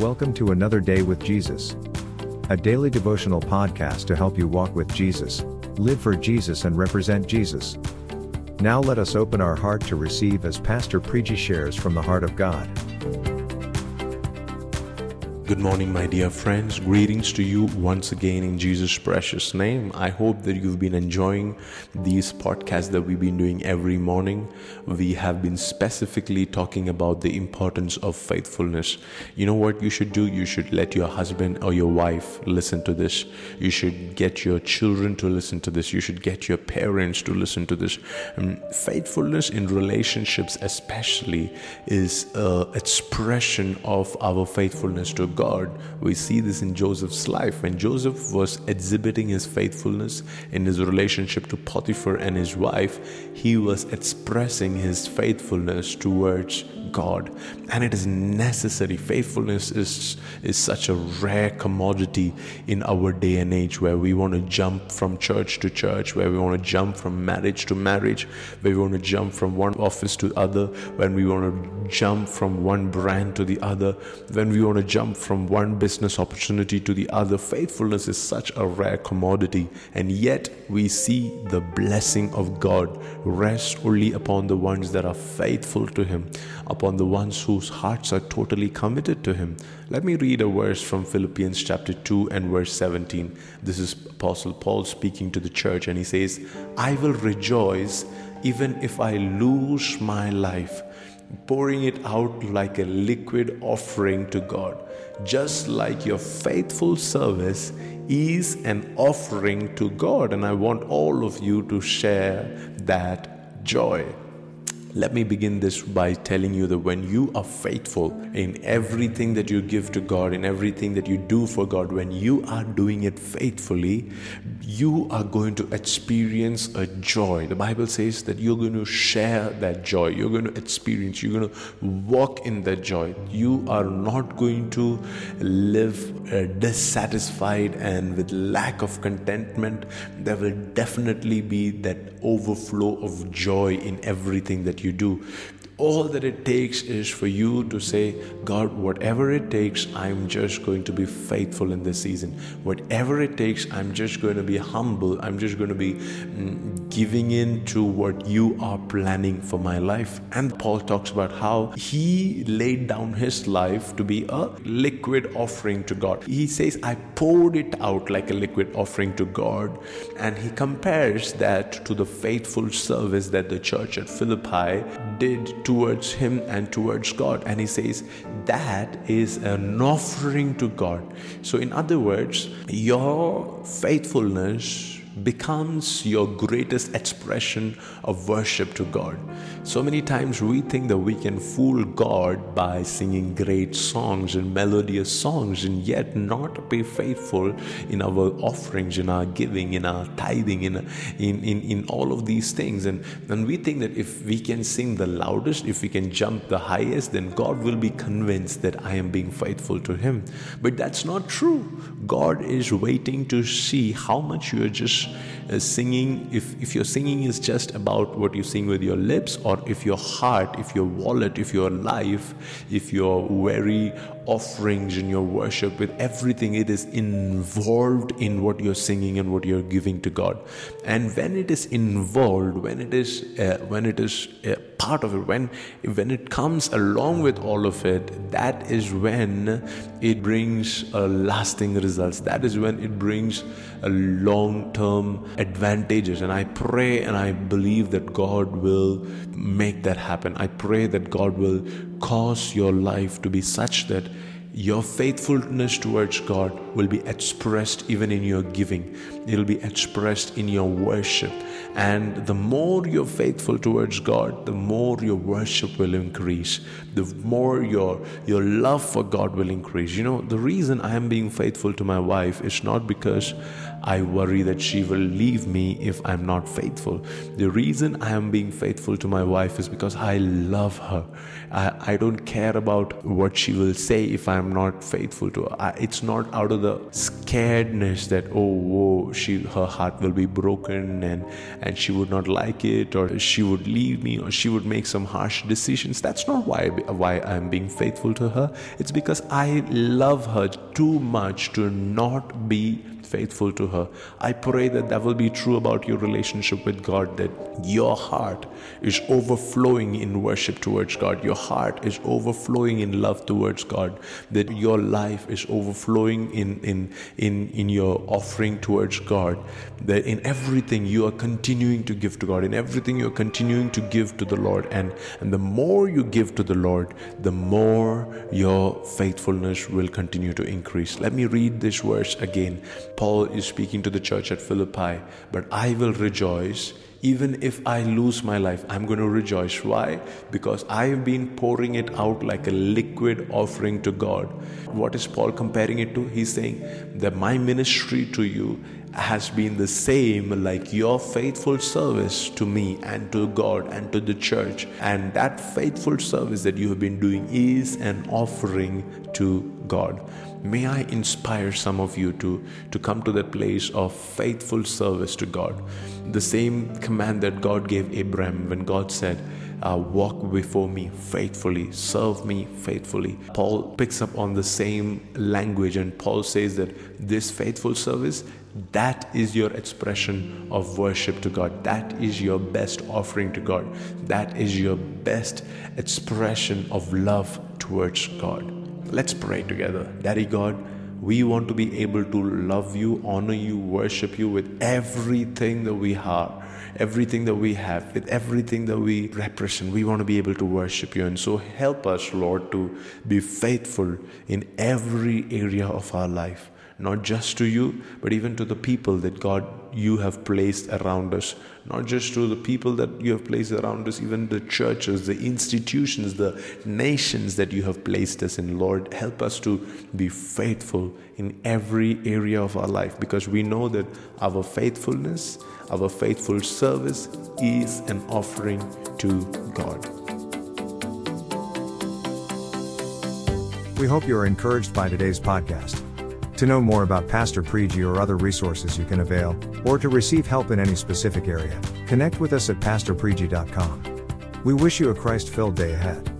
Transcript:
Welcome to another day with Jesus. A daily devotional podcast to help you walk with Jesus, live for Jesus, and represent Jesus. Now let us open our heart to receive as Pastor Preji shares from the heart of God. Good morning, my dear friends. Greetings to you once again in Jesus' precious name. I hope that you've been enjoying these podcasts that we've been doing every morning. We have been specifically talking about the importance of faithfulness. You know what you should do? You should let your husband or your wife listen to this. You should get your children to listen to this. You should get your parents to listen to this. Um, faithfulness in relationships, especially, is an expression of our faithfulness to God. We see this in Joseph's life. When Joseph was exhibiting his faithfulness in his relationship to Potiphar and his wife, he was expressing his faithfulness towards God. And it is necessary. Faithfulness is, is such a rare commodity in our day and age where we want to jump from church to church, where we want to jump from marriage to marriage, where we want to jump from one office to other, when we want to jump from one brand to the other, when we want to jump from one business opportunity to the other. Faithfulness is such a rare commodity, and yet we see the blessing of God rest only upon the ones that are faithful to Him, upon the ones whose hearts are totally committed to Him. Let me read a verse from Philippians chapter 2 and verse 17. This is Apostle Paul speaking to the church, and he says, I will rejoice even if I lose my life pouring it out like a liquid offering to God, just like your faithful service is an offering to God. And I want all of you to share that joy. Let me begin this by telling you that when you are faithful in everything that you give to God, in everything that you do for God, when you are doing it faithfully, you are going to experience a joy. The Bible says that you're going to share that joy. You're going to experience, you're going to walk in that joy. You are not going to live uh, dissatisfied and with lack of contentment. There will definitely be that overflow of joy in everything that you do all that it takes is for you to say, God, whatever it takes, I'm just going to be faithful in this season. Whatever it takes, I'm just going to be humble. I'm just going to be mm, giving in to what you are planning for my life. And Paul talks about how he laid down his life to be a liquid offering to God. He says, I poured it out like a liquid offering to God. And he compares that to the faithful service that the church at Philippi did towards Him and towards God. And He says that is an offering to God. So, in other words, your faithfulness becomes your greatest expression of worship to God. So many times we think that we can fool God by singing great songs and melodious songs and yet not be faithful in our offerings, in our giving, in our tithing, in, in, in, in all of these things. And, and we think that if we can sing the loudest, if we can jump the highest, then God will be convinced that I am being faithful to Him. But that's not true. God is waiting to see how much you are just uh, singing, if, if your singing is just about what you sing with your lips, or if your heart, if your wallet, if your life, if your very offerings in your worship, with everything, it is involved in what you're singing and what you're giving to God. And when it is involved, when it is, uh, when it is uh, part of it, when when it comes along with all of it, that is when it brings a lasting results. That is when it brings a long-term advantages. And I pray and I believe that God will make that happen. I pray that God will cause your life to be such that your faithfulness towards God will be expressed even in your giving. It'll be expressed in your worship. And the more you're faithful towards God, the more your worship will increase. The more your, your love for God will increase. You know, the reason I am being faithful to my wife is not because I worry that she will leave me if I'm not faithful. The reason I am being faithful to my wife is because I love her. I, I don't care about what she will say if I'm not faithful to her. I, it's not out of the scaredness that, oh, whoa, she, her heart will be broken and, and she would not like it or she would leave me or she would make some harsh decisions. That's not why, why I'm being faithful to her. It's because I love her too much to not be faithful to her. I pray that that will be true about your relationship with God, that your heart is overflowing in worship towards God, your heart is overflowing in love towards God, that your life is overflowing in, in, in, in your offering towards God, that in everything you are continuing to give to God, in everything you're continuing to give to the Lord. And, and the more you give to the Lord, the more your faithfulness will continue to increase. Let me read this verse again. Paul is speaking to the church at Philippi, but I will rejoice even if I lose my life, I'm going to rejoice. Why? Because I've been pouring it out like a liquid offering to God. What is Paul comparing it to? He's saying that my ministry to you has been the same like your faithful service to me and to God and to the church. And that faithful service that you have been doing is an offering to God. May I inspire some of you to, to come to that place of faithful service to God. The same command that God gave Abraham when God said, uh, walk before me faithfully, serve me faithfully. Paul picks up on the same language, and Paul says that this faithful service that is your expression of worship to God. That is your best offering to God. That is your best expression of love towards God. Let's pray together. Daddy God, we want to be able to love you, honor you, worship you with everything that we are, everything that we have, with everything that we represent. We want to be able to worship you. And so help us, Lord, to be faithful in every area of our life not just to you, but even to the people that God you have placed around us. Not just to the people that you have placed around us, even the churches, the institutions, the nations that you have placed us in. Lord, help us to be faithful in every area of our life because we know that our faithfulness, our faithful service is an offering to God. We hope you are encouraged by today's podcast. To know more about Pastor Preji or other resources you can avail, or to receive help in any specific area, connect with us at pastorpreji.com. We wish you a Christ filled day ahead.